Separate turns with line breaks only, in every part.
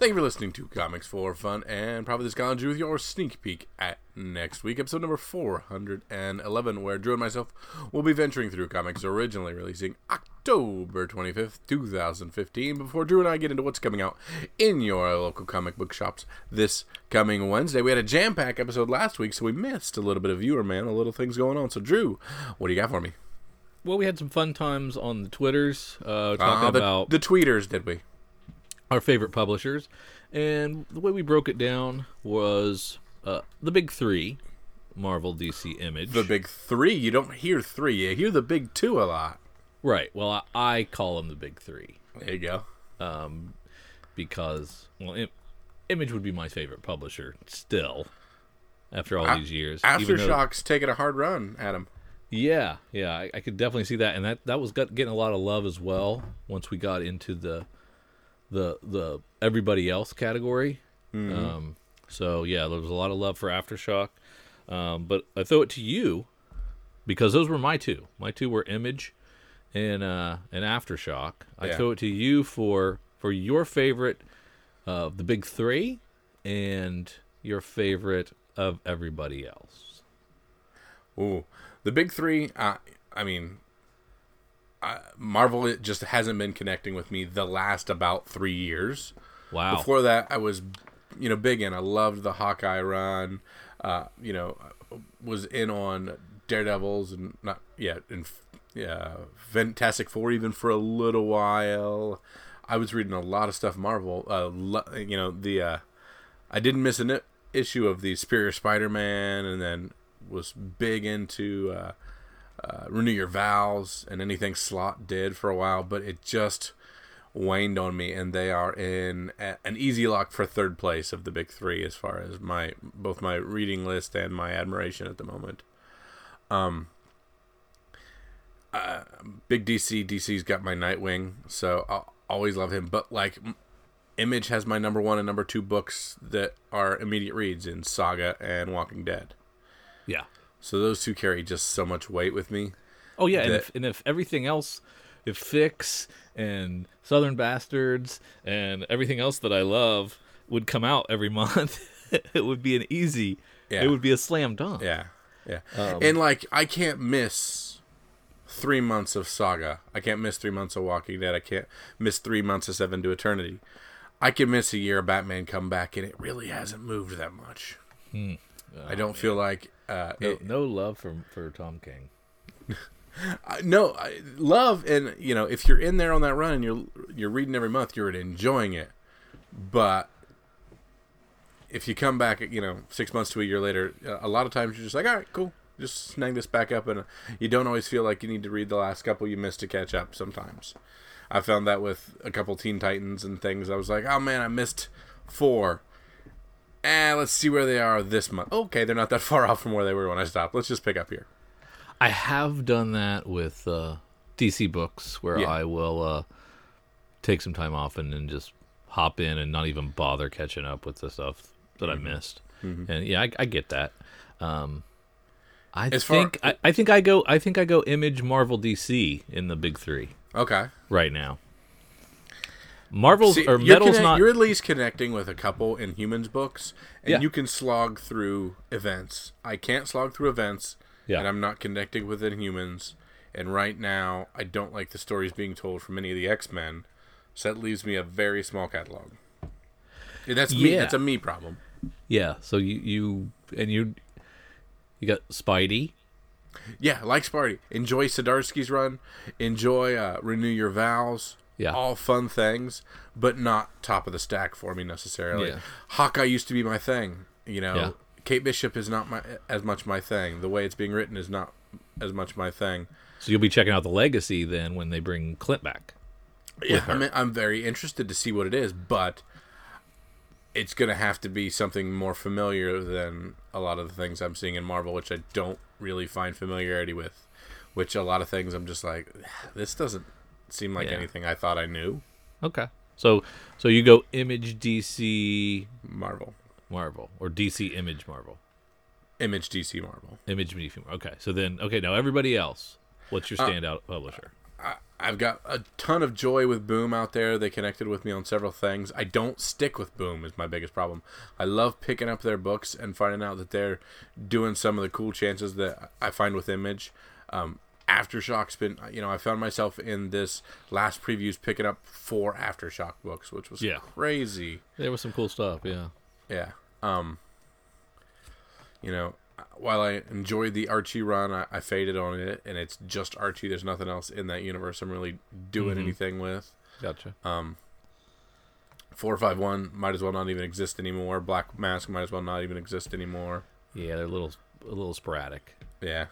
Thank you for listening to Comics for Fun and probably this Colin Drew with your sneak peek at next week, episode number 411, where Drew and myself will be venturing through comics originally releasing October 25th, 2015, before Drew and I get into what's coming out in your local comic book shops this coming Wednesday. We had a jam pack episode last week, so we missed a little bit of viewer man, a little things going on. So, Drew, what do you got for me?
Well, we had some fun times on the Twitters uh, talking
Uh, the,
about
the tweeters, did we?
Our favorite publishers, and the way we broke it down was uh, the big three: Marvel, DC, Image.
The big three. You don't hear three, you hear the big two a lot.
right. Well, I, I call them the big three
There you go.
Um, because well, Im- Image would be my favorite publisher still after all
A-
these years. even though-
Aftershocks taking a hard run at him.
Yeah, yeah, I, I could definitely see that, and that that was got, getting a lot of love as well. Once we got into the the the everybody else category, um, so yeah, there was a lot of love for Aftershock. Um, but I throw it to you because those were my two. My two were Image and uh, and Aftershock. I
Yeah.
throw it to you for for your favorite of the big three and your favorite of everybody else.
Ooh, the big three. Uh, I mean, uh, Marvel it just hasn't been connecting with me the last about three years.
Wow.
Before that, I was, you know, big in. I loved the Hawkeye run. Uh, you know, was in on Daredevils and not yet and yeah, Fantastic Four even for a little while. I was reading a lot of stuff Marvel. Uh, you know the uh, I didn't miss an issue of the Superior Spider-Man, and then was big into uh, uh, Renew Your Vows and anything Slott did for a while, but it just waned on me, and they are in a- an easy lock for third place of the big three as far as my both my reading list and my admiration at the moment. Um, uh, big DC, DC's got my Nightwing, so I'll always love him. But like, Image has my number one and number two books that are immediate reads in Saga and Walking Dead.
Yeah.
So those two carry just so much weight with me.
Oh yeah, and if, and if everything else, if Fix and Southern Bastards and everything else that I love would come out every month, it would be an easy.
Yeah.
It would be a slam dunk.
Yeah, yeah. Um, and like, I can't miss three months of Saga. I can't miss three months of Walking Dead. I can't miss three months of Seven to Eternity. I can miss a year of Batman come back, and it really hasn't moved that much. Hmm. I don't feel like uh,
No,
it-
no love for for Tom King.
I- no I, love, and you know, if you're in there on that run and you're you're reading every month, you're enjoying it. But if you come back, you know, six months to a year later, a lot of times you're just like, all right, cool, just snag this back up, and you don't always feel like you need to read the last couple you missed to catch up. Sometimes, I found that with a couple Teen Titans and things. I was like, oh man, I missed four. Eh, let's see where they are this month. Okay, they're not that far off from where they were when I stopped. Let's just pick up here.
I have done that with uh, DC books, where
Yeah.
I will uh, take some time off and then just hop in and not even bother catching up with the stuff that
Mm-hmm.
I missed. And yeah, I, I get that. Um, I
As far-
think I, I think I go I think I go Image, Marvel, DC in the big three
Okay.
right now. Marvel's
See,
or
you're,
Metal's
connect-
not.
you're at least connecting with a couple Inhumans books, and
Yeah.
you can slog through events. I can't slog through events,
Yeah.
and I'm not connecting with Inhumans. And right now, I don't like the stories being told from any of the X Men, so that leaves me a very small catalog. And that's me.
Yeah.
That's a me problem.
Yeah. So you you and you you got Spidey.
Yeah, like Sparty. Enjoy Zdarsky's run. Enjoy uh, Renew Your Vows.
Yeah.
All fun things, but not top of the stack for me necessarily.
Yeah.
Hawkeye used to be my thing. You know,
Yeah.
Kate Bishop is not my as much my thing. The way it's being written is not as much my thing.
So you'll be checking out the Legacy then when they bring Clint back.
Yeah. I'm, I'm very interested to see what it is, but it's going to have to be something more familiar than a lot of the things I'm seeing in Marvel, which I don't really find familiarity with. Which a lot of things I'm just like, ah, this doesn't seem like
Yeah.
anything I thought I knew.
Okay. So so you go Image DC
Marvel,
Marvel or DC Image Marvel.
Image, DC, Marvel.
Image DC. Okay. So then okay, now everybody else, what's your
Uh,
standout publisher?
I've got a ton of joy with Boom out there. They connected with me on several things. I don't stick with Boom is my biggest problem. I love picking up their books and finding out that they're doing some of the cool chances that I find with Image. Um, Aftershock's been, you know, I found myself in this last previews picking up four Aftershock books, which was
Yeah.
crazy.
There was some cool stuff. Yeah.
Yeah. Um. You know, while I enjoyed the Archie run, I, I faded on it, and it's just Archie. There's nothing else in that universe I'm really doing
Mhm.
anything with.
Gotcha.
Um. Four five one might as well not even exist anymore. Black Mask might as well not even exist anymore.
Yeah, they're a little a little sporadic.
Yeah.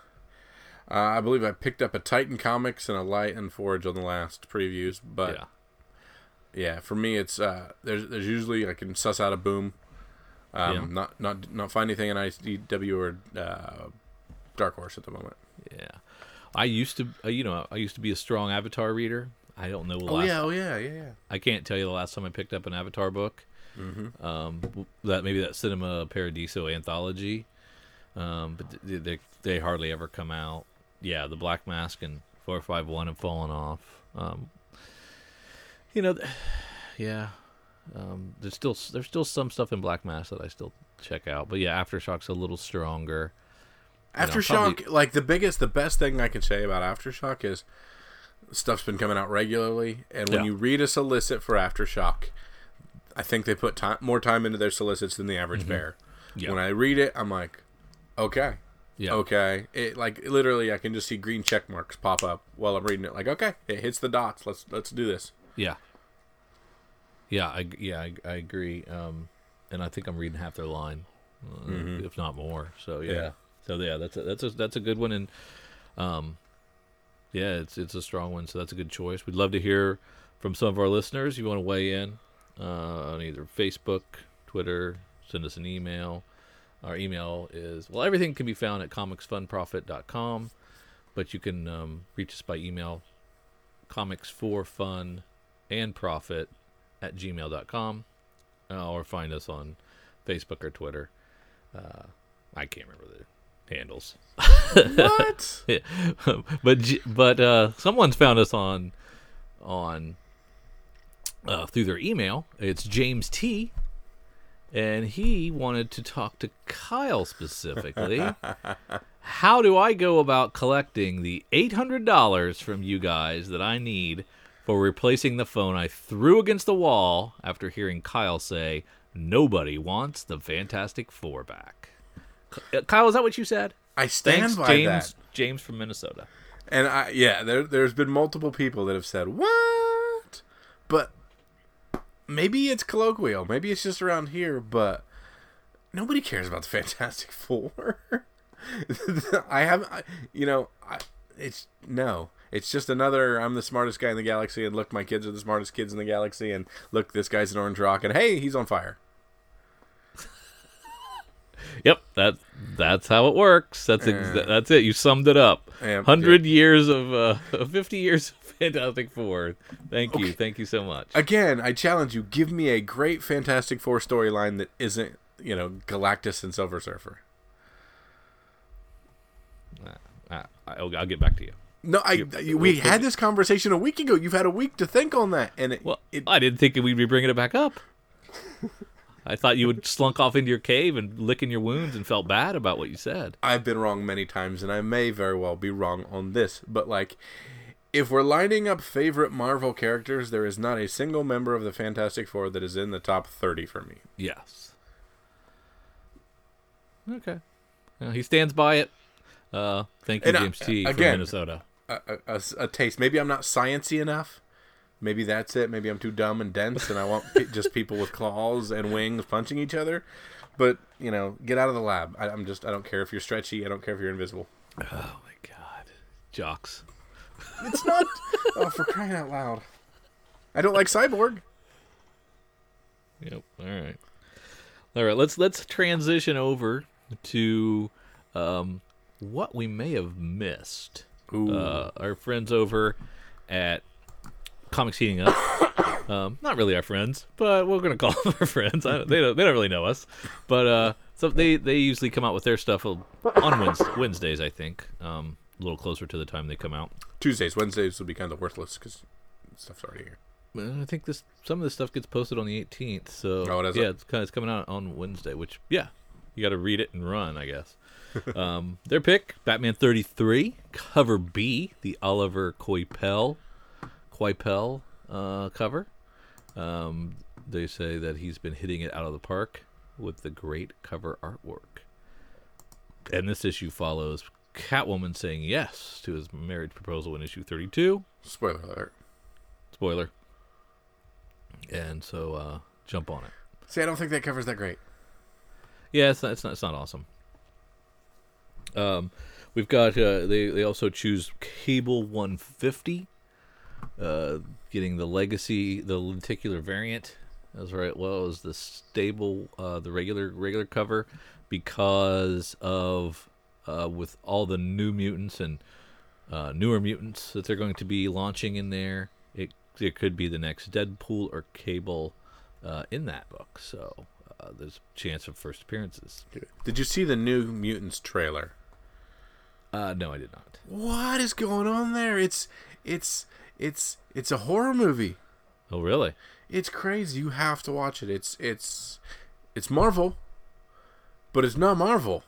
Uh, I believe I picked up a Titan Comics and a Lion Forge on the last previews, but
yeah.
yeah, for me, it's uh, there's there's usually I can suss out a boom. Um,
Yeah.
Not not not find anything in IDW or uh, Dark Horse at the moment.
Yeah. I used to, uh, you know, I used to be a strong Avatar reader. I don't know the
Oh
last.
yeah, oh yeah, yeah, yeah.
I can't tell you the last time I picked up an Avatar book.
Mm-hmm.
Um, that maybe that Cinema Paradiso anthology. Um, but th- th- they they hardly ever come out. Yeah, the Black Mask and four five one have fallen off. Um, you know, yeah. Um, there's still there's still some stuff in Black Mask that I still check out. But yeah, Aftershock's a little stronger. You know,
Aftershock,
probably-
like the biggest, the best thing I can say about Aftershock is stuff's been coming out regularly, and when
Yeah.
you read a solicit for Aftershock, I think they put time, more time into their solicits than the average bear.
Mm-hmm. Yeah.
When I read it, I'm like, okay,
Yeah.
okay. It like literally, I can just see green check marks pop up while I'm reading it. Like, okay, it hits the dots. Let's let's do this.
Yeah. Yeah, I yeah I, I agree. Um, and I think I'm reading half their line, uh, if not more. So yeah.
Yeah.
So yeah, that's a, that's a that's a good one, and um, yeah, it's it's a strong one. So that's a good choice. We'd love to hear from some of our listeners. You want to weigh in uh, on either Facebook, Twitter, send us an email. Our email is well, everything can be found at comicsfunprofit.com, but you can um, reach us by email comics for fun and profit at gmail.com uh, or find us on Facebook or Twitter. Uh, I can't remember the handles.
what?
but but uh, someone's found us on on uh, through their email. It's James T. And he wanted to talk to Kyle specifically. How do I go about collecting the $800 from you guys that I need for replacing the phone I threw against the wall after hearing Kyle say, nobody wants the Fantastic Four back? Kyle, is that what you said?
I stand
Thanks,
by
James.
that.
James from Minnesota.
And I yeah, there there's been multiple people that have said what, but maybe it's colloquial, maybe it's just around here, but nobody cares about the Fantastic Four. I have, I, you know, I, it's no, it's just another. I'm the smartest guy in the galaxy, and look, my kids are the smartest kids in the galaxy, and look, this guy's an orange rock, and hey, he's on fire.
Yep, that that's how it works. That's ex- that's it. You summed it up. Hundred years of uh, fifty years of Fantastic Four. Thank you, thank you so much.
Again, I challenge you. Give me a great Fantastic Four storyline that isn't, you know, Galactus and Silver Surfer.
Uh, I'll, I'll get back to you.
No, I we had this conversation a week ago. You've had a week to think on that, and it,
Well,
it
I didn't think we'd be bringing it back up. I thought you would slunk off into your cave and licking your wounds and felt bad about what you said.
I've been wrong many times, and I may very well be wrong on this. But like, if we're lining up favorite Marvel characters, there is not a single member of the Fantastic Four that is in the top thirty for me.
Yes. Okay. Well, he stands by it. Uh, thank you,
And,
James T. from
again-
Minnesota.
A, a- a- a taste. Maybe I'm not sciency enough. Maybe that's it. Maybe I'm too dumb and dense, and I want pe- just people with claws and wings punching each other. But you know, get out of the lab. I, I'm just. I don't care if you're stretchy. I don't care if you're invisible.
Oh my God, jocks.
It's not. oh, for crying out loud! I don't like Cyborg.
Yep. All right. All right. Let's let's transition over to um, what we may have missed.
Ooh.
Uh, our friends over at Comics Heating Up. Um, not really our friends, but we're gonna call them our friends. I, they don't they don't really know us, but uh, so they they usually come out with their stuff on Wednesdays, I think. Um, a little closer to the time they come out.
Tuesdays, Wednesdays will be kind of worthless because stuff's already here.
Well, I think this some of this stuff gets posted on the 18th. So
Oh, does
yeah,
it?
it's kind of it's coming out on Wednesday. Which yeah, you got to read it and run, I guess. um, their pick, Batman 33, cover B, the Oliver Coipel, Coipel uh, cover. Um, they say that he's been hitting it out of the park with the great cover artwork. And this issue follows Catwoman saying yes to his marriage proposal in issue 32.
Spoiler alert.
Spoiler. And so uh, jump on it.
See, I don't think that cover's that great.
Yeah, it's not, it's not, it's not awesome. Um, we've got uh, they they also choose Cable 150, uh, getting the legacy the lenticular variant as right well as the stable uh, the regular regular cover because of uh, with all the new mutants and uh, newer mutants that they're going to be launching in there. It it could be the next Deadpool or Cable uh, in that book. So uh, there's a chance of first appearances.
Did you see the new Mutants trailer?
Uh, no, I did not.
What is going on there? It's it's it's it's a horror movie.
Oh, really?
It's crazy. You have to watch it. It's it's it's Marvel, but it's not Marvel.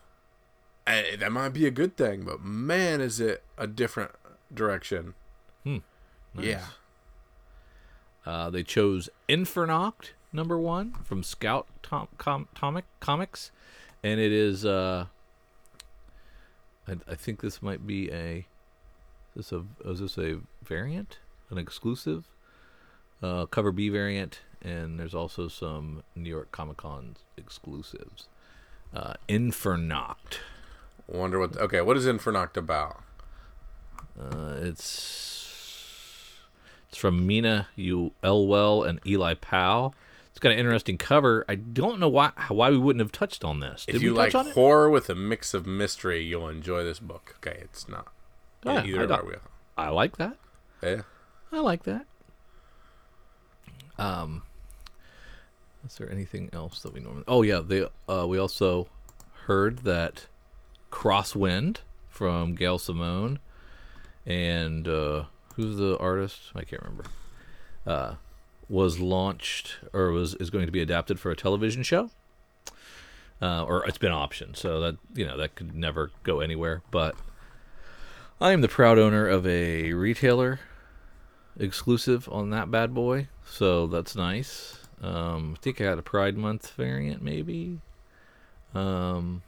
Eh, that might be a good thing, but man, is it a different direction.
Hmm. Nice.
Yeah.
Uh, they chose Infernoct number one from Scout Tom, com, Comic Comics, and it is. Uh, I, I think this might be a. Is this a is this a variant, an exclusive? Uh, cover B variant, and there's also some New York Comic Con exclusives. Uh, Infernoct.
Wonder what. Okay, what is Infernoct about?
Uh, it's it's from Mina U. Elwell and Eli Powell. It's got an interesting cover. I don't know why why we wouldn't have touched on this. Did
if you like
touch on it?
horror with a mix of mystery, you'll enjoy this book. Okay, it's not.
Oh, yeah,
either
I
of
don't-
our wheel.
I like that.
Yeah.
I like that. Um, is there anything else that we normally? Oh yeah, they uh, we also heard that Crosswind from Gail Simone and uh, who's the artist? I can't remember. Uh, was launched or was is going to be adapted for a television show. Uh, or it's been optioned, so that you know that could never go anywhere. But I am the proud owner of a retailer exclusive on that bad boy, so that's nice. Um, I think I had a Pride Month variant, maybe. Um,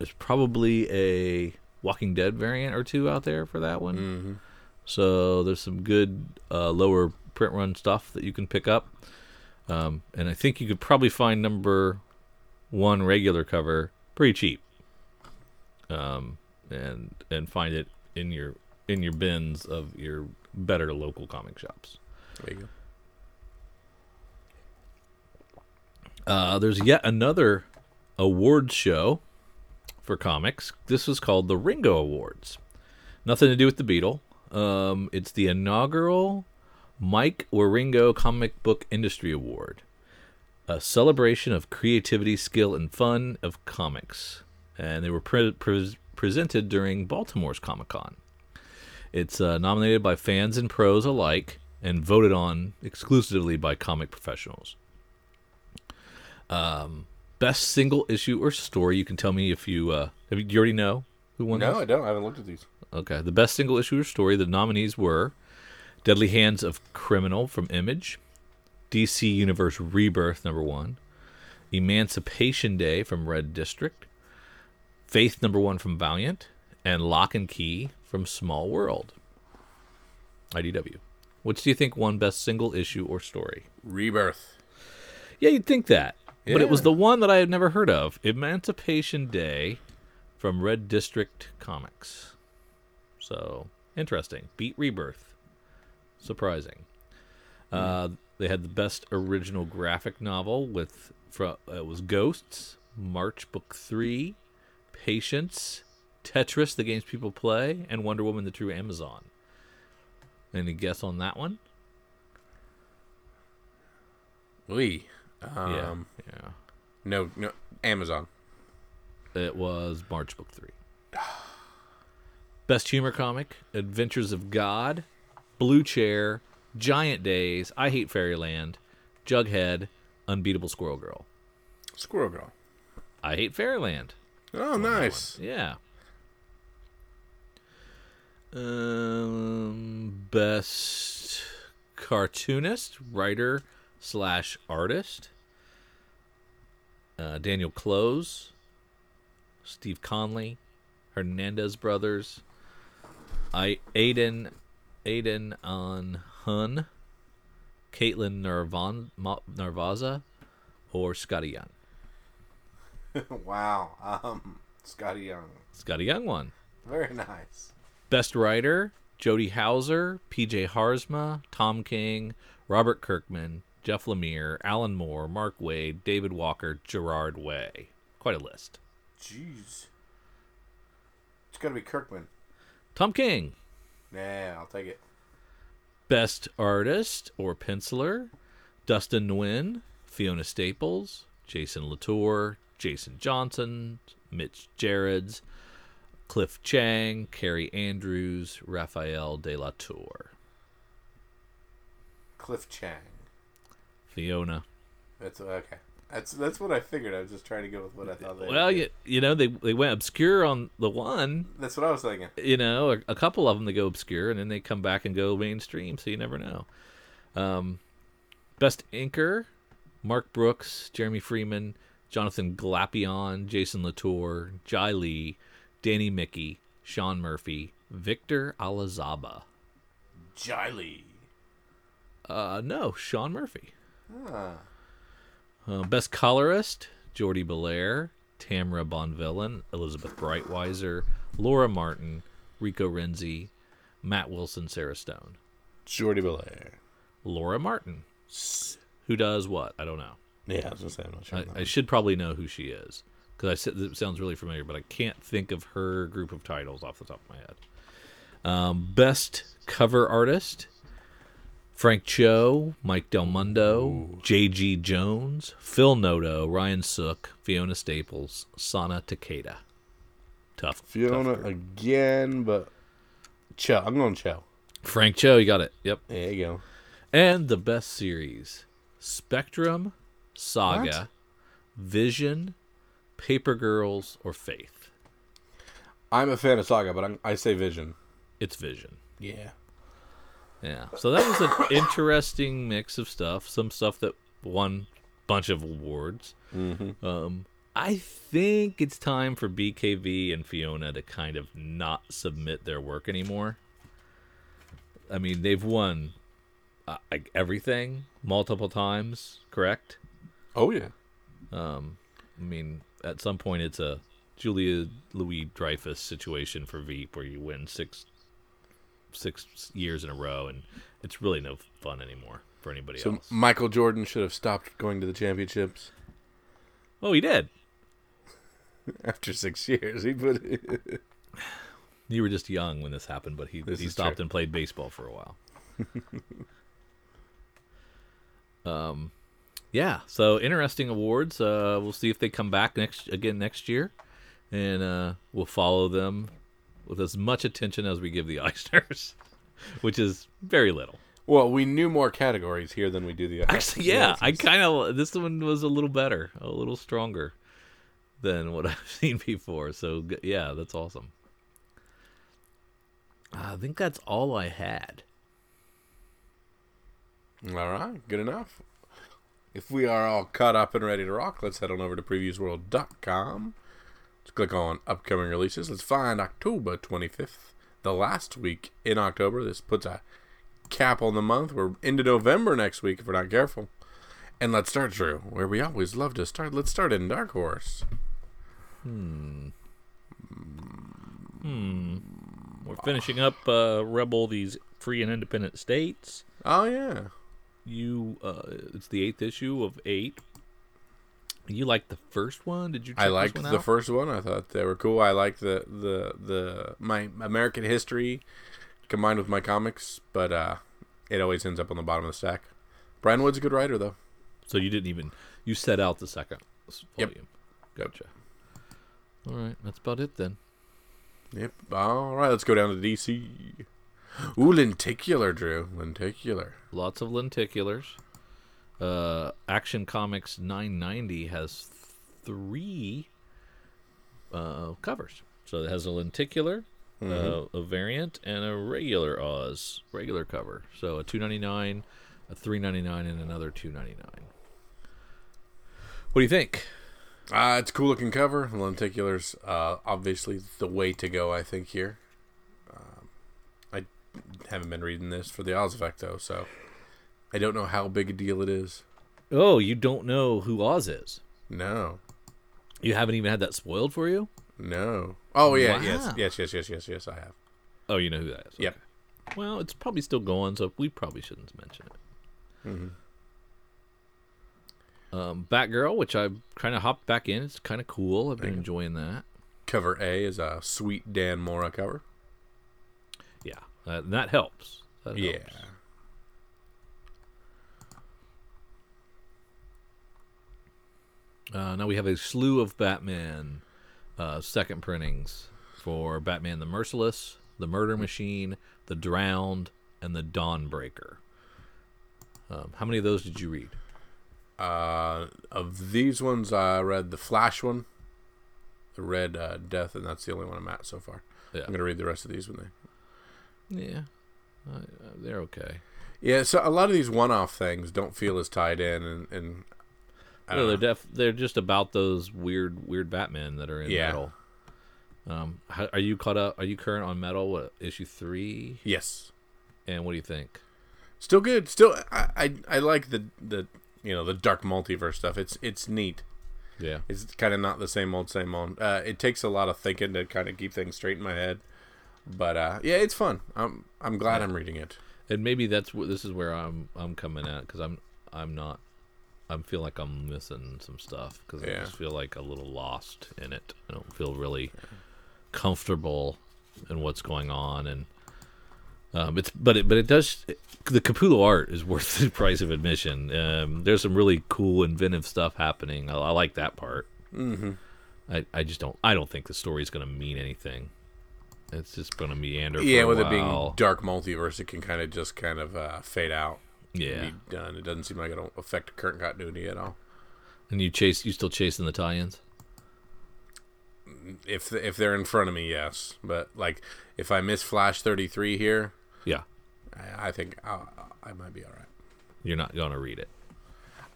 there's probably a Walking Dead variant or two out there for that one.
hmm
So there's some good uh, lower print run stuff that you can pick up, um, and I think you could probably find number one regular cover pretty cheap, um, and and find it in your in your bins of your better local comic shops.
There you go.
Uh, there's yet another awards show for comics. This was called the Ringo Awards. Nothing to do with the Beatle. Um, it's the inaugural Mike Wieringo Comic Book Industry Award, a celebration of creativity, skill, and fun of comics. And they were pre- pre- presented during Baltimore's Comic Con. It's uh, nominated by fans and pros alike and voted on exclusively by comic professionals. Um, best single issue or story. You can tell me if you uh, have you, you already know who won.
No,
this?
I don't. I haven't looked at these.
Okay. The best single issue or story, the nominees were Deadly Hands of Criminal from Image, DC Universe Rebirth number one, Emancipation Day from Red District, Faith number one from Valiant, and Locke and Key from Small World. IDW. Which do you think won best single issue or story?
Rebirth.
Yeah, you'd think that. But it was the one that I had never heard of Emancipation Day from Red District Comics. So, interesting. Beat Rebirth. Surprising. Uh, they had the best original graphic novel with fro- uh, it was Ghosts, March Book 3, Patience, Tetris, the games people play, and Wonder Woman the True Amazon. Any guess on that one?
We. Um,
yeah. Yeah.
No, no. Amazon.
It was March Book 3. Best humor comic: Adventures of God, Blue Chair, Giant Days, I Hate Fairyland, Jughead, Unbeatable Squirrel Girl.
Squirrel Girl.
I Hate Fairyland.
Oh, nice.
Yeah. Um, best cartoonist, writer slash artist. Uh, Daniel Clowes, Steve Conley, Hernandez brothers. I Aiden, Aiden on Hun, Caitlin Narvan, Narvaza, or Skottie Young.
wow. Um, Skottie Young.
Skottie Young won.
Very nice.
Best writer: Jody Houser, P.J. Harsma, Tom King, Robert Kirkman, Jeff Lemire, Alan Moore, Mark Waid, David Walker, Gerard Way. Quite a list.
Jeez. It's got to be Kirkman.
Tom King.
Yeah, I'll take it.
Best artist or penciler: Dustin Nguyen, Fiona Staples, Jason Latour, Jason Johnson, Mitch Gerads, Cliff Chiang, Kaare Andrews, Raphael De La Tour.
Cliff Chiang.
Fiona.
That's okay. That's that's what I figured. I was just trying to go with what I thought. They
Well, you, you know, they they went obscure on the one.
that's what I was thinking.
You know, a, a couple of them they go obscure, and then they come back and go mainstream. So you never know. Um, best inker: Mark Brooks, Jeremy Freeman, Jonathan Glapion, Jason Latour, Jae Lee, Danny Miki, Sean Murphy, Victor Olazaba.
Jiley.
Uh, no, Sean Murphy.
Ah.
Uh, best colorist: Jordie Bellaire, Tamara Bonvillain, Elizabeth Breitweiser, Laura Martin, Rico Renzi, Matt Wilson, Sarah Stone.
Jordie Bellaire.
Laura Martin. Who does what? I don't know.
Yeah, I was gonna say I'm not sure.
I, I should probably know who she is because I said it sounds really familiar, but I can't think of her group of titles off the top of my head. Um, best cover artist: Frank Cho, Mike Del Mundo, J.G. Jones, Phil Noto, Ryan Sook, Fiona Staples, Sana Takeda. Tough.
Fiona
tough
again, but Cho. I'm going Cho.
Frank Cho, you got it. Yep.
There you go.
And the best series Spectrum, Saga, Vision, Paper Girls, or Faith.
I'm a fan of Saga, but I'm, I say Vision.
It's Vision.
Yeah.
Yeah. So that was an interesting mix of stuff. Some stuff that won a bunch of awards.
Mm-hmm.
Um, I think it's time for BKV and Fiona to kind of not submit their work anymore. I mean, they've won uh, like everything multiple times, correct?
Oh yeah.
Um, I mean, at some point, it's a Julia Louis Dreyfus situation for Veep where you win six six years in a row, and it's really no fun anymore for anybody
So
else.
Michael Jordan should have stopped going to the championships
oh, he did.
after six years. He put.
You were just young when this happened, but he
This
he stopped
true.
and played baseball for a while. um, yeah. So interesting awards. Uh, we'll see if they come back next again next year, and uh, we'll follow them with as much attention as we give the Eisners, which is very little.
well, we knew more categories here than we do the.
Actually, yeah, I kind of this one was a little better, a little stronger than what I've seen before. So yeah, that's awesome. I think that's all I had.
All right, good enough. If we are all caught up and ready to rock, let's head on over to previewsworld.com. Let's click on upcoming releases. Let's find October 25th, the last week in October. This puts a cap on the month. We're into November next week if we're not careful. And let's start, Drew, where we always love to start. Let's start in Dark Horse. Hmm. Hmm.
We're finishing up uh, Rebel, these free and independent states.
Oh, yeah.
You, uh, it's the eighth issue of eight. You liked the first one? Did you?
I liked
one
the first one. I thought they were cool. I liked the the the my American history combined with my comics, but uh, it always ends up on the bottom of the stack. Brian Wood's a good writer, though.
So you didn't even you set out the second
Yep.
volume. Gotcha. All right, that's about it then.
Yep. All right, let's go down to DC. Ooh, lenticular, Drew. Lenticular.
Lots of lenticulars. Uh, Action Comics 990 has three uh, covers. So it has a lenticular, uh, a variant, and a regular Oz regular cover. So a 299, a 399, and another 299. What do you think?
Uh, it's a cool looking cover. Lenticulars, uh, obviously the way to go, I think, here. Um, I haven't been reading this for the Oz effect, though, so I don't know how big a deal it is.
Oh, you don't know who Oz is.
No.
You haven't even had that spoiled for you.
No. Oh, yeah, yes,
Wow.
yes, yes, yes, yes, yes, I have.
Oh, you know who that is.
Yep.
Okay. Well, it's probably still going, so we probably shouldn't mention it. Um, Batgirl, which I kind of hopped back in. It's kind of cool. I've been enjoying that.
Cover A is a sweet Dan Mora cover.
Yeah, uh, that helps. That
Yeah.
Uh, now we have a slew of Batman uh, second printings for Batman the Merciless, the Murder Machine, the Drowned, and the Dawnbreaker. Um, how many of those did you read?
Uh, of these ones, I read the Flash one, the Red uh, Death, and that's the only one I'm at so far.
Yeah,
I'm gonna read the rest of these when they.
yeah, uh, they're okay.
Yeah, so a lot of these one-off things don't feel as tied in, and, and
No, they're def they're just about those weird weird Batman that are in
Yeah.
metal. Um, how, are you caught up? Are you current on metal? What issue three?
yes,
And what do you think?
still good. Still, I, I I like the the you know the dark multiverse stuff. It's it's neat.
Yeah,
It's kind of not the same old same old. Uh, it takes a lot of thinking to kind of keep things straight in my head, but uh, yeah, it's fun. I'm I'm glad I'm reading it.
and maybe that's what this is where I'm I'm coming at because I'm I'm not I'm feel like I'm missing some stuff because I just feel like a little lost in it. I don't feel really comfortable in what's going on and. Um, it's but it but it does the Capullo art is worth the price of admission. Um, there's some really cool, inventive stuff happening. I, I like that part.
Mm-hmm.
I, I just don't I don't think the story's going to mean anything. It's just going to meander.
Yeah, with it being dark multiverse, it can kind of just kind of uh, fade out.
Yeah.
be done. It doesn't seem like it'll affect current continuity at all.
And you chase you still chasing the tie-ins?
If if they're in front of me, yes. But like if I miss Flash thirty three here,
Yeah,
I, I think i I might be all right.
you're not going to read it.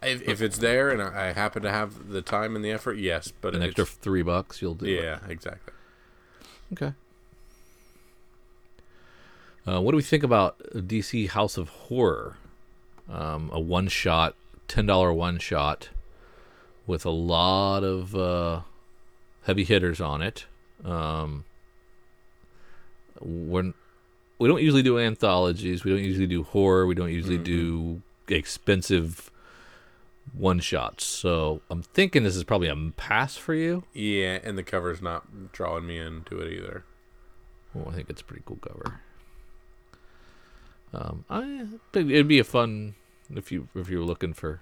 If, if it's there and I happen to have the time and the effort, yes. But
An extra three bucks, you'll do. it.
yeah, exactly.
Okay. Uh, what do we think about DC House of Horror? Um, a one shot, ten dollar one shot, with a lot of uh, heavy hitters on it. Um, we're, we don't usually do anthologies. We don't usually do horror. We don't usually do expensive one shots. So I'm thinking this is probably a pass for you.
Yeah, and the cover's not drawing me into it either.
Well, I think it's a pretty cool cover. Um, I think it'd be a fun if you if you're looking for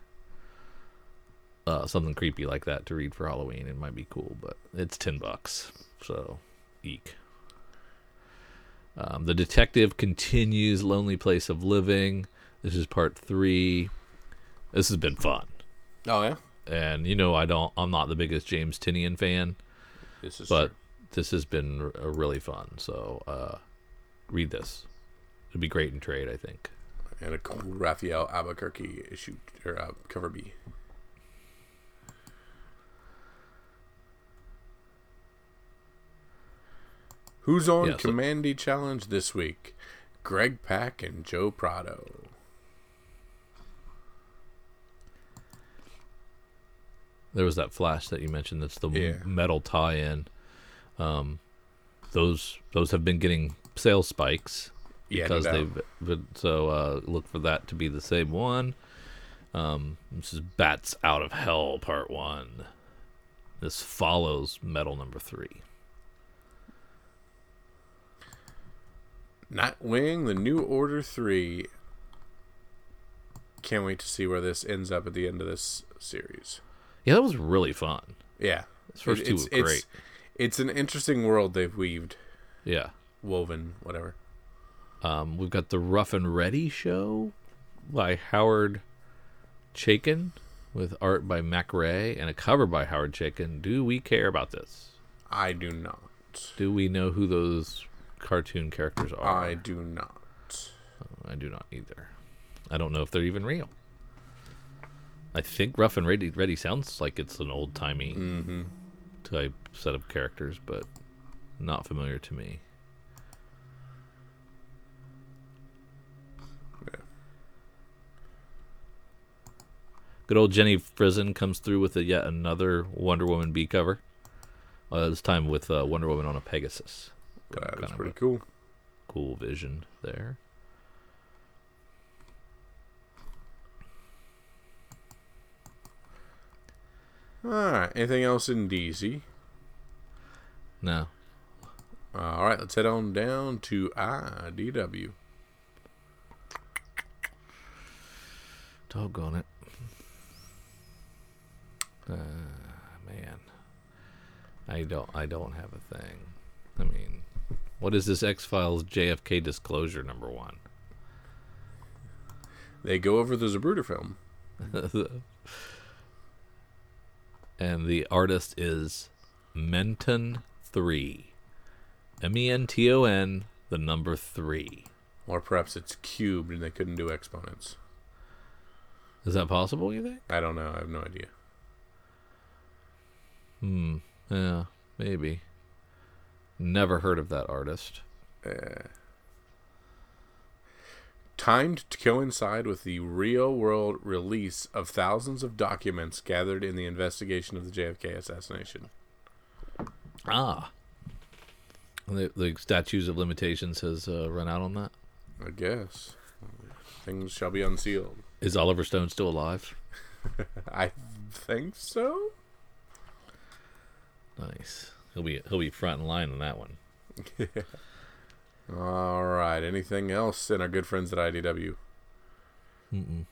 uh, something creepy like that to read for Halloween. It might be cool, but it's ten bucks, so eek. Um, the detective continues Lonely Place of Living. This is part three. This has been fun,
Oh yeah,
and you know I don't. I'm not the biggest James Tynion fan
this is
but
true.
this has been r- uh, really fun. So uh, read this; it'd be great in trade, I think.
and a cool Rafael Albuquerque issue or uh, cover B. Who's on
Yeah, so-
Kamandi Challenge this week? Greg Pak and Joe Prado.
There was that flash that you mentioned. That's the
Yeah.
metal tie-in. Um, those those have been getting sales spikes
Yeah, no
because
doubt.
they've been, so uh, look for that to be the same one. Um, this is Bats Out of Hell Part One. This follows Metal Number Three.
Nightwing, the New Order 3. Can't wait to see where this ends up at the end of this series.
Yeah, that was really fun.
Yeah.
First
It-
two
it's,
were great.
It's, it's an interesting world they've weaved.
Yeah.
woven, whatever.
Um, we've got the Ruff and Reddy show by Howard Chaykin with art by Mac Rey and a cover by Howard Chaykin. Do we care about this?
I do not.
Do we know who those cartoon characters are?
I do not.
I do not either. I don't know if they're even real. I think Ruff and Reddy, Ready sounds like it's an old timey
Mm-hmm.
type set of characters, but not familiar to me. Good old Jenny Frison comes through with a yet another Wonder Woman B cover. Uh, this time with uh, Wonder Woman on a Pegasus.
That
Kind
is pretty cool.
Cool vision there.
All right. Anything else in DC?
No,
All right. Let's head on down to IDW.
doggone it. Uh, man, I don't. I don't have a thing. I mean, what is this X Files JFK disclosure number one?
They go over the Zapruder film.
and the artist is Menton Three, M E N T O N, the number three.
Or perhaps it's cubed and they couldn't do exponents.
Is that possible? You think?
I don't know. I have no idea.
Hmm. Yeah, maybe. Never heard of that artist.
Uh, timed to coincide with the real world release of thousands of documents gathered in the investigation of the JFK assassination.
Ah. The, the statutes of limitations has uh, run out on that.
I guess. Things shall be unsealed.
Is Oliver Stone still alive?
I think so.
Nice. He'll be he'll be front in line on that one.
All right. Anything else in our good friends at IDW?
Mm-mm.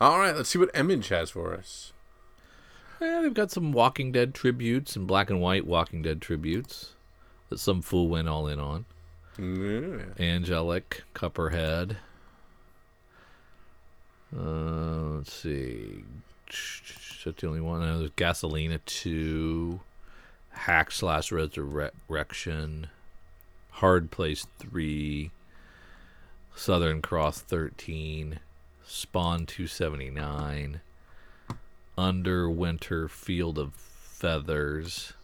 All right. Let's see what Image has for us.
Yeah, they've got some Walking Dead tributes and black and white Walking Dead tributes that some fool went all in on.
Yeah.
Angelic, Copperhead. Uh, let's see. That's the only one. Uh, There's Gasolina 2, Hack slash Resurrection, Hard Place 3, Southern Cross 13, Spawn 279, Underwinter Field of Feathers.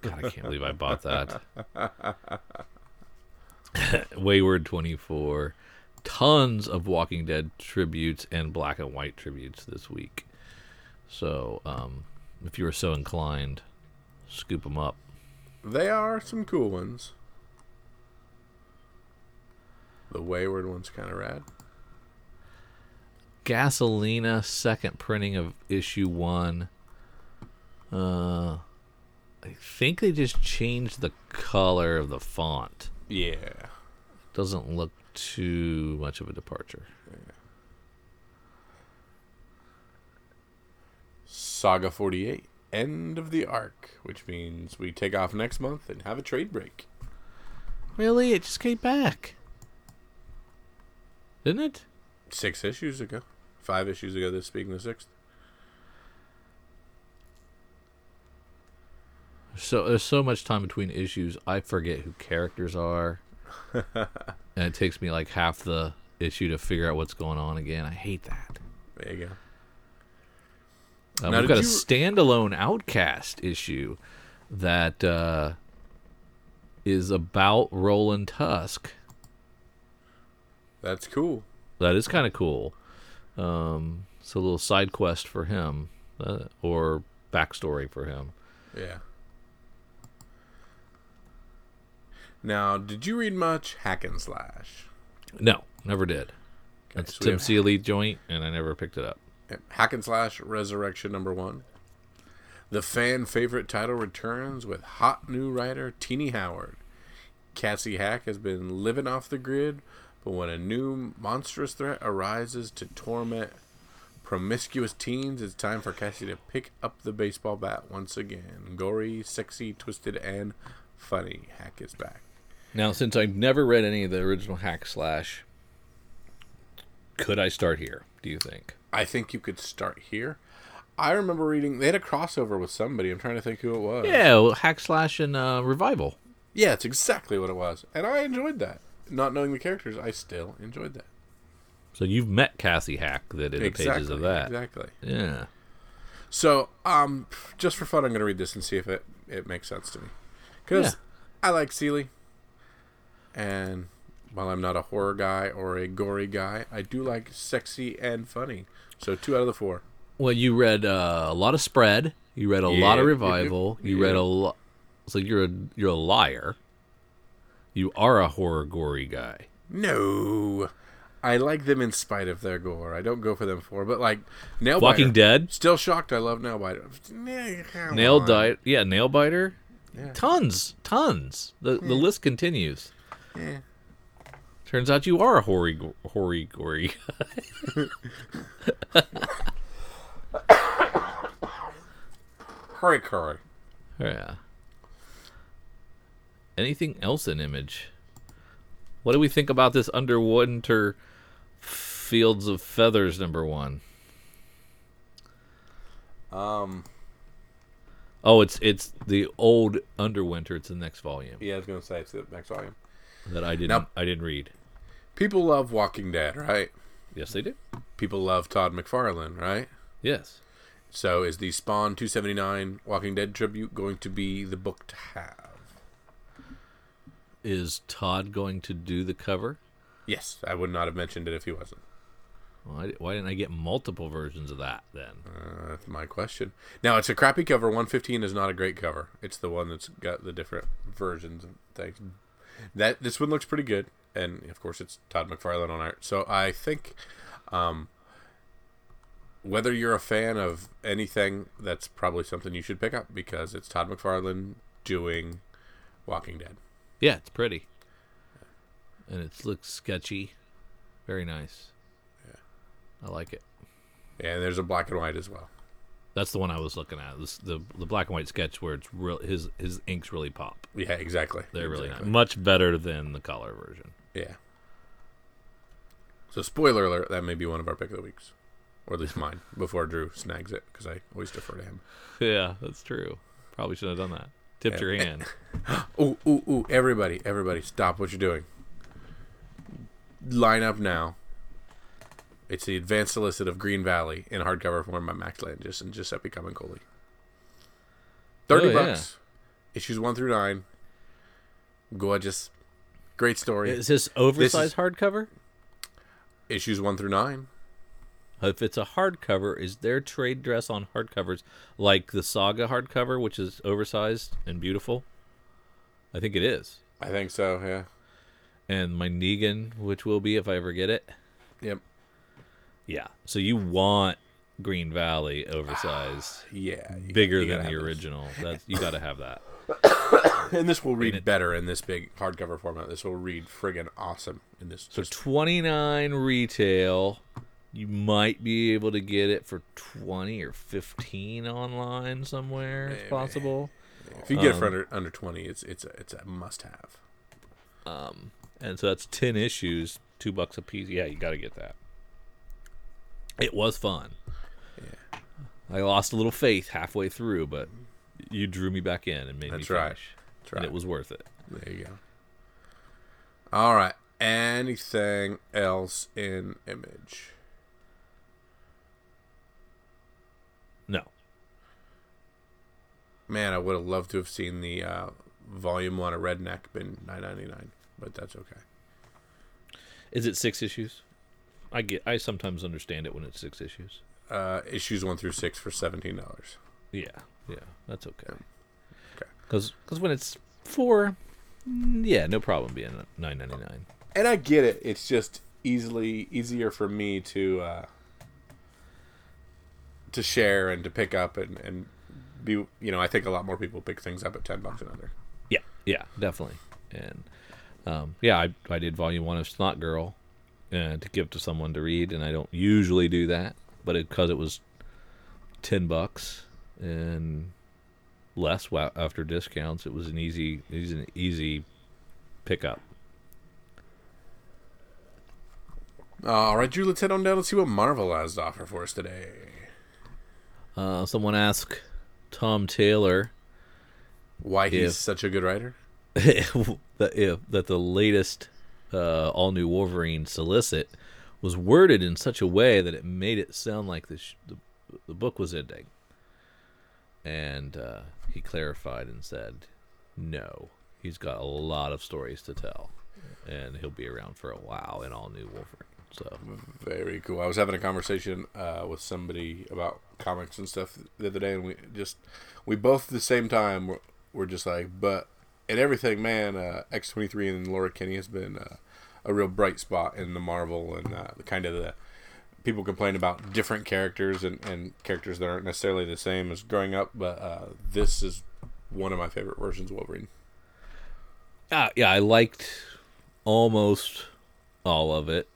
God, I can't believe I bought that. Wayward 24. Tons of Walking Dead tributes and black and white tributes this week. So, um, if you are so inclined, scoop them up.
They are some cool ones. The Wayward one's kind of rad.
Gasolina, second printing of issue one. Uh, I think they just changed the color of the font.
Yeah.
Doesn't look too much of a departure.
Saga 48. End of the arc, which means we take off next month and have a trade break.
Really? It just came back. Didn't it?
Six issues ago. Five issues ago, this being the sixth.
So there's so much time between issues, I forget who characters are, and it takes me like half the issue to figure out what's going on again. I hate that.
There you go.
Uh,
Now,
we've got a standalone Outcast issue that uh, is about Roland Tusk.
That's cool.
That is kind of cool. Um, it's a little side quest for him, uh, or backstory for him.
Yeah. Now, did you read much Hack and Slash?
No, never did. That's
so
Tim Seeley joint, and I never picked it up.
Hack and Slash Resurrection number one. The fan favorite title returns with hot new writer Tini Howard. Cassie Hack has been living off the grid, but when a new monstrous threat arises to torment promiscuous teens, it's time for Cassie to pick up the baseball bat once again. Gory, sexy, twisted, and funny hack is back.
Now, since I've never read any of the original hack slash, could I start here? Do you think?
I think you could start here. I remember reading they had a crossover with somebody. I'm trying to think who it was.
Yeah, well, hack slash and uh, revival.
Yeah, it's exactly what it was, and I enjoyed that. Not knowing the characters, I still enjoyed that.
So you've met Cassie Hack that in the pages of that.
exactly.
Yeah.
So, um, just for fun, I'm going to read this and see if it it makes sense to me, because
Yeah.
I like Seeley, and while I'm not a horror guy or a gory guy, I do like sexy and funny. So two out of the four.
Well, you read uh, a lot of spread. You read a
Yeah,
lot of revival. You read
yeah.
a lot. So you're a you're a liar. You are a horror gory guy.
No, I like them in spite of their gore. I don't go for them for, but like Nailbiter.
Walking Dead,
Still shocked. I love Nailbiter. Nah,
Nail
on.
Bite, yeah, Nail Biter,
Yeah.
tons, tons. The the list continues.
Yeah.
Turns out you are a hoary, hoary, gory.
Hurry, curry.
yeah. Anything else in image? What do we think about this Underwinter Fields of Feathers number one?
Um.
Oh, it's it's the old Underwinter. It's the next volume
Yeah, I was gonna say it's the next volume.
that I didn't
Now-
I didn't read.
People love Walking Dead, right?
Yes, they do.
People love Todd McFarlane, right?
Yes.
So is the Spawn 279 Walking Dead tribute going to be the book to have?
Is Todd going to do the cover?
Yes, I would not have mentioned it if he wasn't.
Why, why didn't I get multiple versions of that then?
Uh, that's my question. Now it's a crappy cover. 115 is not a great cover. It's the one that's got the different versions and things. That this one looks pretty good, and of course it's Todd McFarlane on art. So I think, um, whether you're a fan of anything, that's probably something you should pick up because it's Todd McFarlane doing Walking Dead.
Yeah, it's pretty. And it looks sketchy. Very nice.
Yeah.
I like it.
And there's a black and white as well.
That's the one I was looking at. This, the the black and white sketch where it's real his his inks really pop.
Yeah, exactly.
They're really nice.
Exactly.
Much better than the color version.
Yeah. So spoiler alert, that may be one of our pick of the weeks, or at least mine, before Drew snags it because I always defer to him.
Yeah, that's true. Probably shouldn't have done that. Tipped your eh, hand.
Ooh, ooh, ooh! Everybody, everybody, stop what you're doing. Line up now. It's the advanced solicit of Green Valley in hardcover form by Max Landis and Giuseppe Camuncoli. Thirty
Oh, yeah.
bucks. Issues one through nine. Gorgeous, great story.
Is this oversized hardcover?
Issues one through nine.
If it's a hardcover, is there trade dress on hardcovers like the Saga hardcover, which is oversized and beautiful? I think it is.
I think so. Yeah.
And my Negan, which will be if I ever get it.
Yep.
Yeah. So you want Green Valley oversized,
Yeah.
bigger than the
this.
original. That's you got to have that.
And this will read better in this big hardcover format. This will read friggin' awesome in this.
So 29 retail. You might be able to get it for 20 or 15 online somewhere if
Maybe.
possible.
if you get it for
um,
under under twenty, it's it's a, it's a must have.
Um, and so that's 10 issues, 2 bucks a piece. Yeah, you got to get that. It was fun.
Yeah.
I lost a little faith halfway through, but you drew me back in and made
That's
me
right.
finish.
That's
And it was worth it.
There you go. All right. Anything else in image?
No.
Man, I would have loved to have seen the uh, volume one of Redneck been nine ninety nine, but that's okay.
Is it 6 issues? I get I sometimes understand it when it's 6 issues.
Uh, issues one through six for seventeen dollars.
Yeah, yeah, that's okay.
Okay.
Because when it's four, yeah, no problem being nine ninety nine.
And I get it. It's just easily easier for me to uh, to share and to pick up and and be. You know, I think a lot more people pick things up at ten bucks and under.
Yeah, yeah, definitely. And um, yeah, I I did volume one of Snotgirl, uh, to give to someone to read, and I don't usually do that, but because it, was ten bucks, and less after discounts. It was an easy, it was an easy pickup.
All right, Drew, let's head on down and see what Marvel has to offer for us today.
Uh, someone asked Tom Taylor
Why he's
If-
such a good writer?
that if, that the latest uh, all new Wolverine solicit was worded in such a way that it made it sound like the sh- the, the book was ending. And uh, he clarified and said, "No, he's got a lot of stories to tell, and he'll be around for a while in all new Wolverine." So
Very cool. I was having a conversation uh, with somebody about comics and stuff the other day, and we just we both at the same time were, were just like, but in everything, man, uh, X twenty three and Laura Kinney has been uh, a real bright spot in the Marvel and uh, the kind of the people complain about different characters and, and characters that aren't necessarily the same as growing up, but uh, this is one of my favorite versions of Wolverine.
uh, yeah, I liked almost all of it.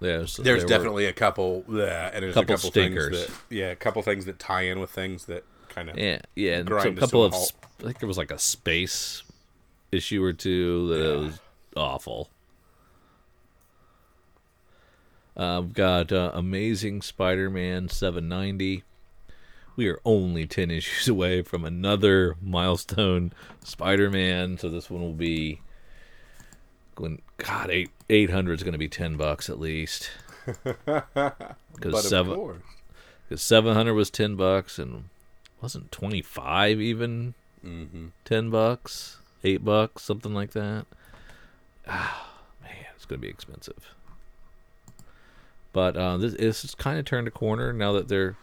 There's
There's
there were-
definitely a couple, yeah, and there's
Couple
a couple
stinkers.
things that, yeah, a couple things that tie in with things that kind of,
Yeah, yeah, and so a couple of
halt.
I think there was like a space issue or two that
Yeah.
was awful. Uh, we've got uh, Amazing Spider-Man 790. We are only ten issues away from another milestone Spider-Man, so this one will be. When God eight eight hundred is going to be ten bucks at least. Because seven because seven hundred was ten bucks and wasn't twenty five even
Mm-hmm.
ten bucks, eight bucks, something like that. Ah, man, it's gonna be expensive. But uh, this has kind of turned a corner now that they're,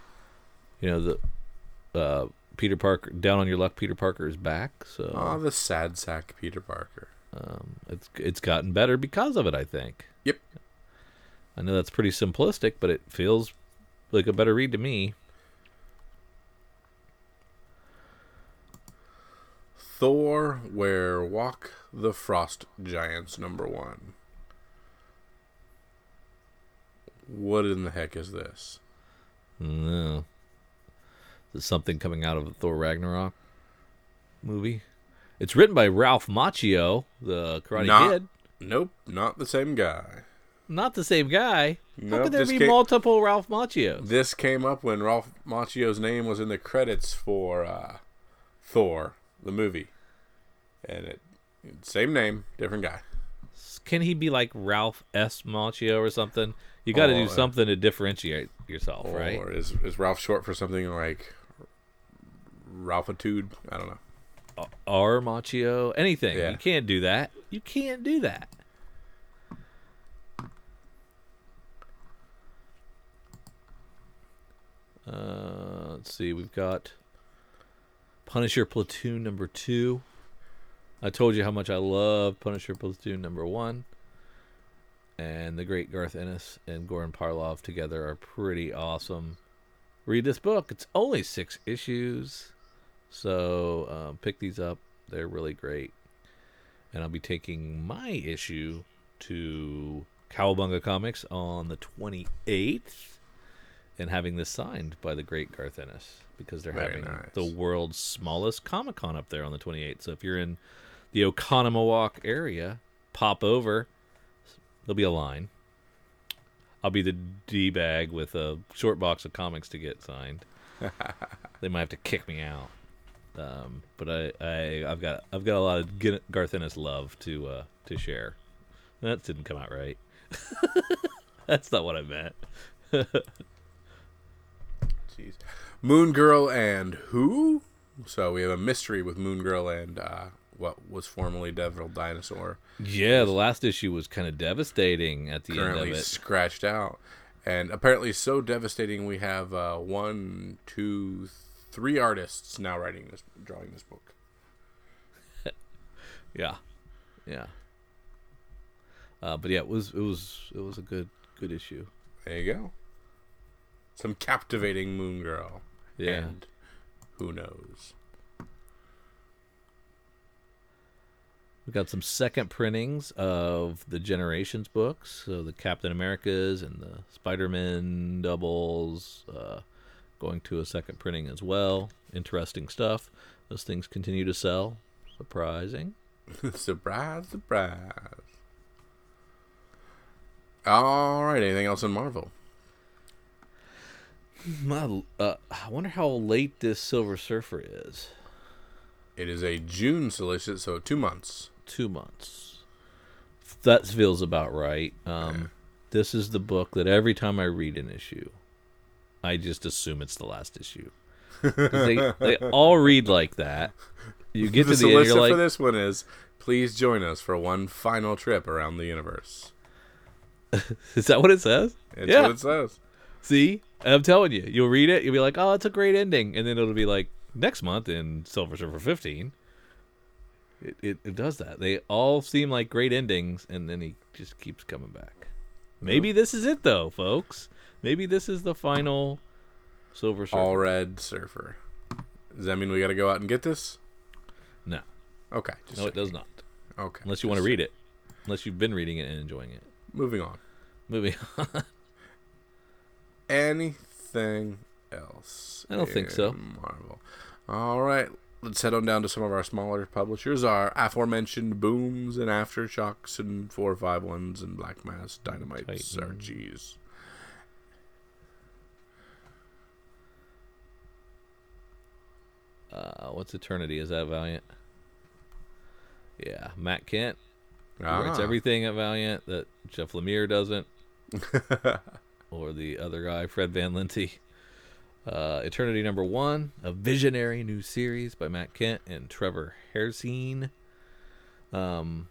you know, the uh, Peter Parker down on your luck. Peter Parker is back, so
Oh, the sad sack Peter Parker.
um, it's it's gotten better because of it. I think.
Yep.
I know that's pretty simplistic, but it feels like a better read to me.
Thor, where walk the frost giants number one. What in the heck is this?
No. Is something coming out of the Thor Ragnarok movie? It's written by Ralph Macchio, the Karate
Not-
Kid.
Nope, not the same guy.
Not the same guy. How could there be
came-
multiple Ralph Macchios?
This came up when Ralph Macchio's name was in the credits for uh, Thor, the movie, and it same name, different guy.
Can he be like Ralph S. Macchio or something? You got to do something to differentiate yourself, right?
Or is is Ralph short for something like Ralphitude? I don't know.
R. Macchio, anything.
Yeah.
You can't do that. You can't do that. Uh, let's see. We've got Punisher Platoon number two. I told you how much I love Punisher Platoon number one. And the great Garth Ennis and Goran Parlov together are pretty awesome. Read this book. It's only six issues. So um, pick these up. They're really great. And I'll be taking my issue to Cowabunga Comics on the 28th and having this signed by the great Garth Ennis because they're
Very
having
nice.
the world's smallest Comic Con up there on the 28th. So if you're in the Oconomowoc area, pop over. There'll be a line. I'll be the D bag with a short box of comics to get signed. they might have to kick me out. Um, but I, I, I've got, I've got a lot of Garth Ennis love to, uh, to share. That didn't come out right. That's not what I meant.
Jeez. Moon Girl and who? So we have a mystery with Moon Girl and uh, what was formerly Devil Dinosaur,
Yeah, the last issue was kind of devastating at the end
currently
of it.
scratched out, and apparently so devastating. We have uh, one, two, three artists now writing this, drawing this book.
Yeah, yeah. Uh, but yeah, it was, it was, it was a good, good issue.
There you go. Some captivating Moon Girl.
Yeah.
And who knows?
We got some second printings of the Generations books, so the Captain Americas and the Spider-Man doubles, uh, going to a second printing as well. Interesting stuff. Those things continue to sell. Surprising.
surprise, surprise. All right. Anything else in Marvel?
My, uh, I wonder how late this Silver Surfer is.
It is a June solicit, so two months.
Two months. That feels about right. Um, This is the book that every time I read an issue, I just assume it's the last issue. they they all read like that. You get
the
to the end, you're like,
for this one is please join us for one final trip around the universe.
is that what it says?
That's
yeah.
what it says.
See, I'm telling you, you'll read it, you'll be like, oh, it's a great ending, and then it'll be like next month in Silver Surfer 15. It, it it does that. They all seem like great endings, and then he just keeps coming back. Maybe this is it though, folks. Maybe this is the final Silver Surfer.
All red surfer. Does that mean we got to go out and get this?
No,
Okay. Just
no, it does not.
Okay.
Unless you want to read it, unless you've been reading it and enjoying it.
Moving on.
Moving on.
Anything else?
I don't think so.
Marvel. All right. Let's head on down to some of our smaller publishers. Our aforementioned Booms and Aftershocks and 451s and Black Mask Dynamites. Archies.
Uh, what's Eternity? Is that Valiant? Yeah, Matt Kindt who writes
Ah.
everything at Valiant that Jeff Lemire doesn't, or the other guy, Fred Van Lente. Uh, Eternity number one, a visionary new series by Matt Kindt and Trevor Hairsine. Um,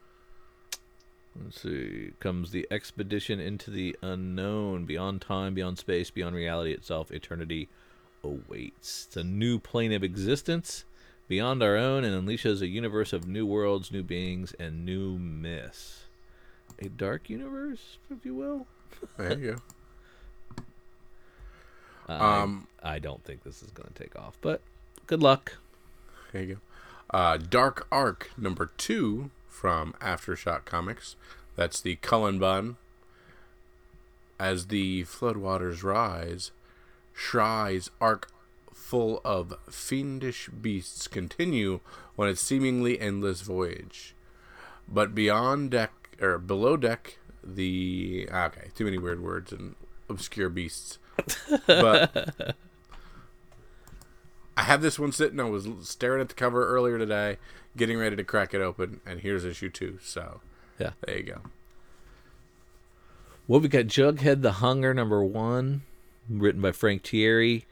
let's see, comes the expedition into the unknown, beyond time, beyond space, beyond reality itself. Eternity awaits. It's a new plane of existence beyond our own and unleashes a universe of new worlds, new beings, and new myths. A dark universe, if you will.
There you go.
I-
Um,
I don't think this is going to take off, but good luck.
There you go. Uh, Dark Ark number two from Aftershock Comics. That's the Cullen Bunn. As the floodwaters rise, Shrae's ark full of fiendish beasts continue on its seemingly endless voyage. But beyond deck or below deck, the ah, okay, too many weird words and obscure beasts. But I have this one sitting. I was staring at the cover earlier today, getting ready to crack it open, and here's issue two. So
Yeah.
there you go.
Well, we got Jughead the Hunger number one, written by Frank Tieri,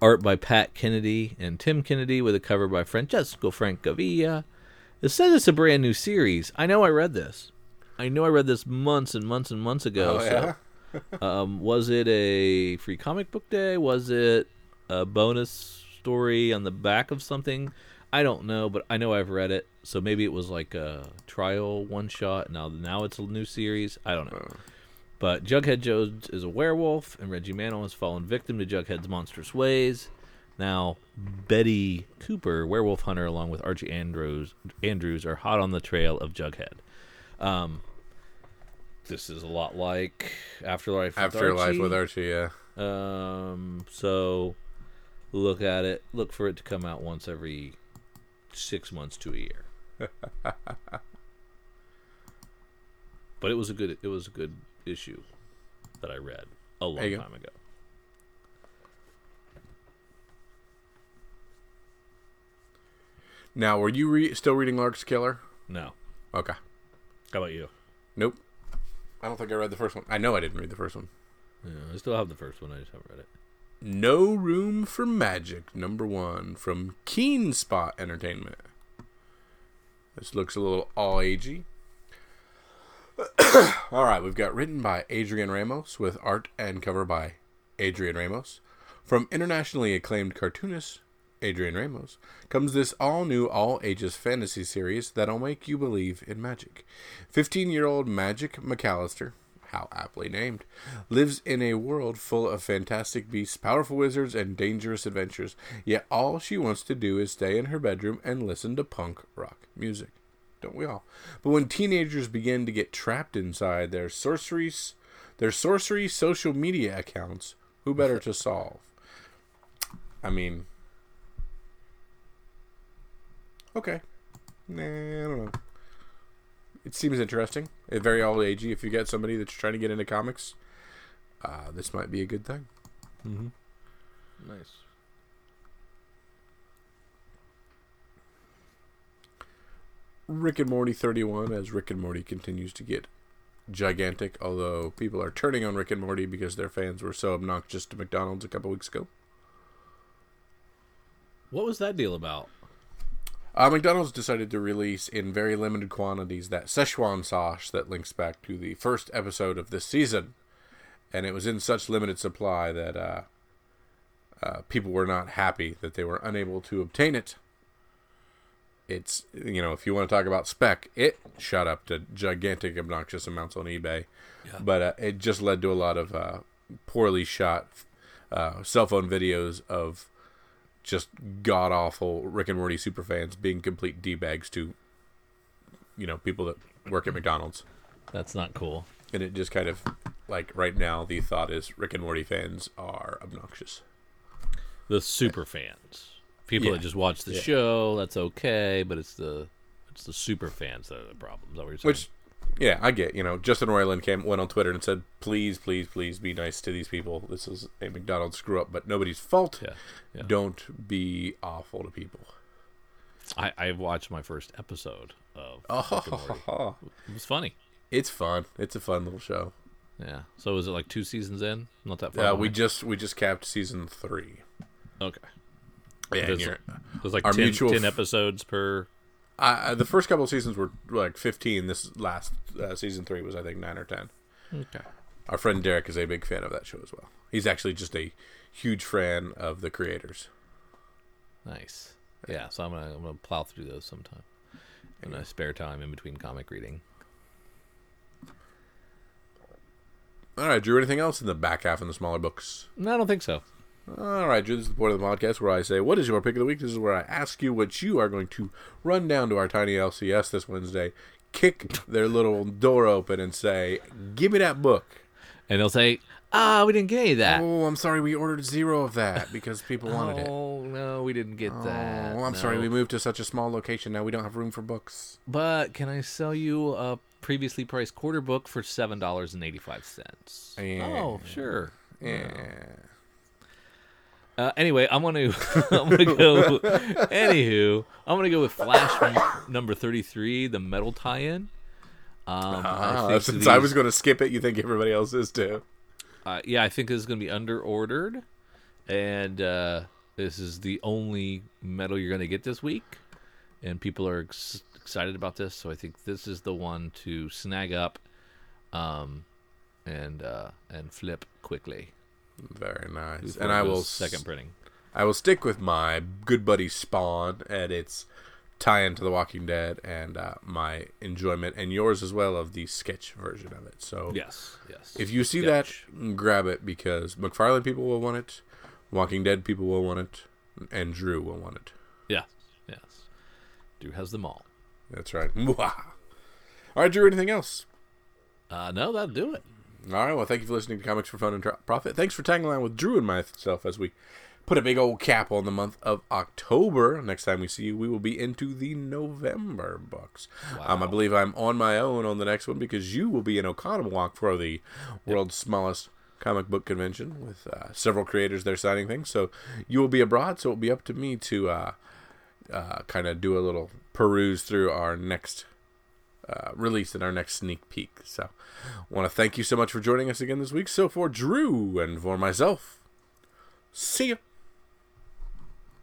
art by Pat Kennedy and Tim Kennedy, with a cover by Francesco Francavilla. It says it's a brand new series. I know I read this. I know I read this months and months and months ago.
Oh, yeah?
so, um, was it a free comic book day? Was it a bonus story on the back of something? I don't know, but I know I've read it. So maybe it was like a trial one shot. Now, now it's a new series. I don't know. But Jughead Jones is a werewolf, and Reggie Mantle has fallen victim to Jughead's monstrous ways. Now, Betty Cooper, werewolf hunter, along with Archie Andrews, Andrews, are hot on the trail of Jughead. Um, this is a lot like Afterlife. with
Afterlife
Archie.
with Archie. Yeah.
Um, so look at it. Look for it to come out once every six months to a year. but it was a good. It was a good issue that I read a long
you go.
time ago.
Now, were you re- still reading Lark's Killer?
No,
Okay.
how about you?
Nope. I don't think I read the first one. I know I didn't read the first one.
Yeah, I still have the first one. I just haven't read it.
No Room for Magic, number one, from Keenspot Entertainment. This looks a little all agey. all right, we've got written by Adrian Ramos with art and cover by Adrian Ramos. From internationally acclaimed cartoonist Adrian Ramos comes this all new, all ages fantasy series that'll make you believe in magic. 15 year old Magic McAllister, how aptly named, lives in a world full of fantastic beasts, powerful wizards, and dangerous adventures. Yet all she wants to do is stay in her bedroom and listen to punk rock music. Don't we all? But when teenagers begin to get trapped inside their sorceries, their sorcery social media accounts, who better to solve? I mean, okay, nah, I don't know. It seems interesting. It's very all agey. If you get somebody that's trying to get into comics, uh, this might be a good thing.
Mm-hmm. Nice.
Rick and Morty 31 as Rick and Morty continues to get gigantic, although people are turning on Rick and Morty because their fans were so obnoxious to McDonald's a couple weeks ago.
What was that deal about?
Uh, McDonald's decided to release in very limited quantities that Szechuan sauce that links back to the first episode of this season. And it was in such limited supply that uh, uh, people were not happy that they were unable to obtain it. It's, you know, if you want to talk about spec, it shot up to gigantic, obnoxious amounts on eBay.
Yeah.
But uh, it just led to a lot of uh, poorly shot uh, cell phone videos of just god awful Rick and Morty superfans being complete d bags to, you know, people that work at McDonald's,
That's not cool.
and it just kind of like right now the thought is Rick and Morty fans are obnoxious.
The super fans, people
Yeah.
that just watch the
Yeah.
show, that's okay. But it's the it's the super fans that are the problem. Is that what you're saying?
Which, yeah, I get. You know, Justin Roiland came went on Twitter and said, "Please, please, please be nice to these people. This is a McDonald's screw up, but nobody's fault.
yeah, yeah.
Don't be awful to people."
I I watched my first episode of oh, Morty.
Oh,
It was funny.
it's fun. It's a fun little show.
Yeah. So is it like two seasons in? Not that far.
Yeah, we just we just capped season three.
okay.
Yeah,
There's, there's like
our
10,
mutual
10 episodes per.
Uh, the first couple of seasons were like 15. This last uh, season three was, I think, nine or 10.
Okay.
Our friend Derek is a big fan of that show as well. He's actually just a huge fan of the creators.
Nice. Yeah. So I'm gonna I'm gonna plow through those sometime in my spare time in between comic reading.
All right, Drew. Anything else in the back half in the smaller books?
No, I don't think so.
All right, Drew. This is the point of the podcast where I say, "What is your pick of the week?" This is where I ask you what you are going to run down to our tiny LCS this Wednesday, kick their little door open, and say, "Give me that book."
And they'll say, "Ah, we didn't get any of that."
Oh, I'm sorry, we ordered zero of that because people wanted it.
Oh no, we didn't get that.
Oh, I'm sorry, we moved to such a small location now. We don't have room for books.
But can I sell you a previously priced quarter book for seven dollars and eighty five cents?
Yeah.
Oh, sure.
Yeah.
Uh, anyway, I'm gonna I'm gonna go. anywho, I'm gonna go with Flash number thirty three, the metal tie-in. Um,
Ah,
think
since
these-
I was going to skip it, you think everybody else is too?
uh, yeah, I think this is gonna be under ordered, and uh, this is the only metal you're gonna get this week, and people are ex- excited about this. So I think this is the one to snag up, um, and uh, and flip quickly.
Very nice. And I will
second printing.
I will stick with my good buddy Spawn and its tie into The Walking Dead and uh, my enjoyment and yours as well of the sketch version of it. So
Yes, yes.
if you see
Sketch.
that, grab it because McFarlane people will want it, Walking Dead people will want it, and Drew will want it.
Yeah, yes. Drew has them all.
That's right. All right, Drew. Anything else?
Uh, no, that'll do it.
All right. Well, thank you for listening to Comics for Fun and Profit. Thanks for tagging along with Drew and myself as we put a big old cap on the month of October. Next time we see you, we will be into the November books. Um, I believe I'm on my own on the next one because you will be in Oconomowoc for the world's smallest comic book convention with uh, several creators there signing things. So you will be abroad, so it'll be up to me to uh, uh, kind of do a little peruse through our next uh, release and our next sneak peek. So, want to thank you so much for joining us again this week. So, for Drew and for myself, see ya.